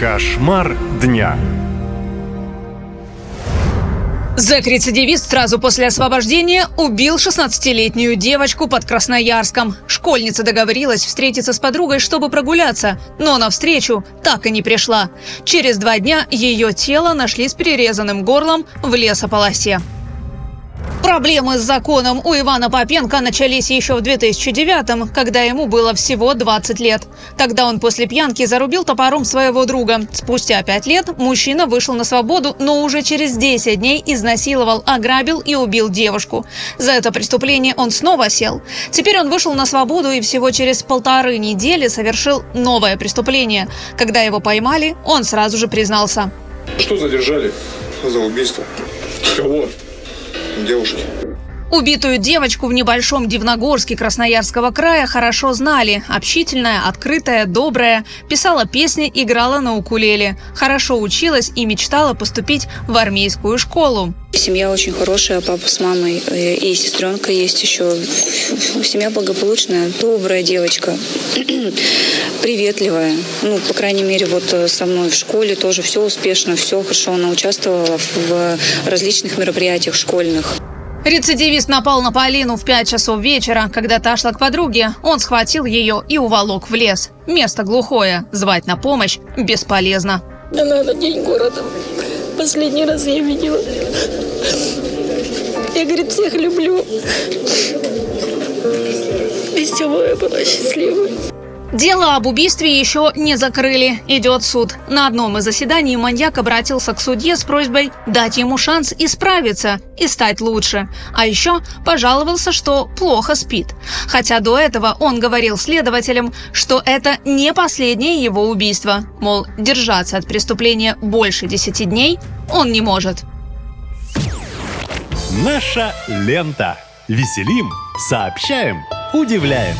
Кошмар дня. Зэк-рецидивист сразу после освобождения убил 16-летнюю девочку под Красноярском. Школьница договорилась встретиться с подругой, чтобы прогуляться, но на встречу так и не пришла. Через два дня ее тело нашли с перерезанным горлом в лесополосе. Проблемы с законом у Ивана Попенко начались еще в 2009-м, когда ему было всего 20 лет. Тогда он после пьянки зарубил топором своего друга. Спустя 5 лет мужчина вышел на свободу, но уже через 10 дней изнасиловал, ограбил и убил девушку. За это преступление он снова сел. Теперь он вышел на свободу и всего через полторы недели совершил новое преступление. Когда его поймали, он сразу же признался. Что задержали? За убийство Кого? Девушки. Убитую девочку в небольшом Дивногорске Красноярского края хорошо знали. Общительная, открытая, добрая, писала песни, играла на укулеле. Хорошо училась и мечтала поступить в армейскую школу. Семья очень хорошая, папа с мамой э, и сестренка есть еще. Семья благополучная, добрая девочка, приветливая. Ну, по крайней мере, вот э, со мной в школе тоже все успешно, все хорошо. Она участвовала в различных мероприятиях школьных. Рецидивист напал на Полину в 5 часов вечера. Когда та шла к подруге, он схватил ее и уволок в лес. Место глухое, звать на помощь бесполезно. Она на день города. Последний раз я видела. Я, говорит, всех люблю. Веселая была, счастливая. Дело об убийстве еще не закрыли. Идет суд. На одном из заседаний маньяк обратился к судье с просьбой дать ему шанс исправиться и стать лучше. А еще пожаловался, что плохо спит. Хотя до этого он говорил следователям, что это не последнее его убийство. Мол, держаться от преступления больше 10 дней он не может. Наша лента. Веселим, сообщаем, удивляем.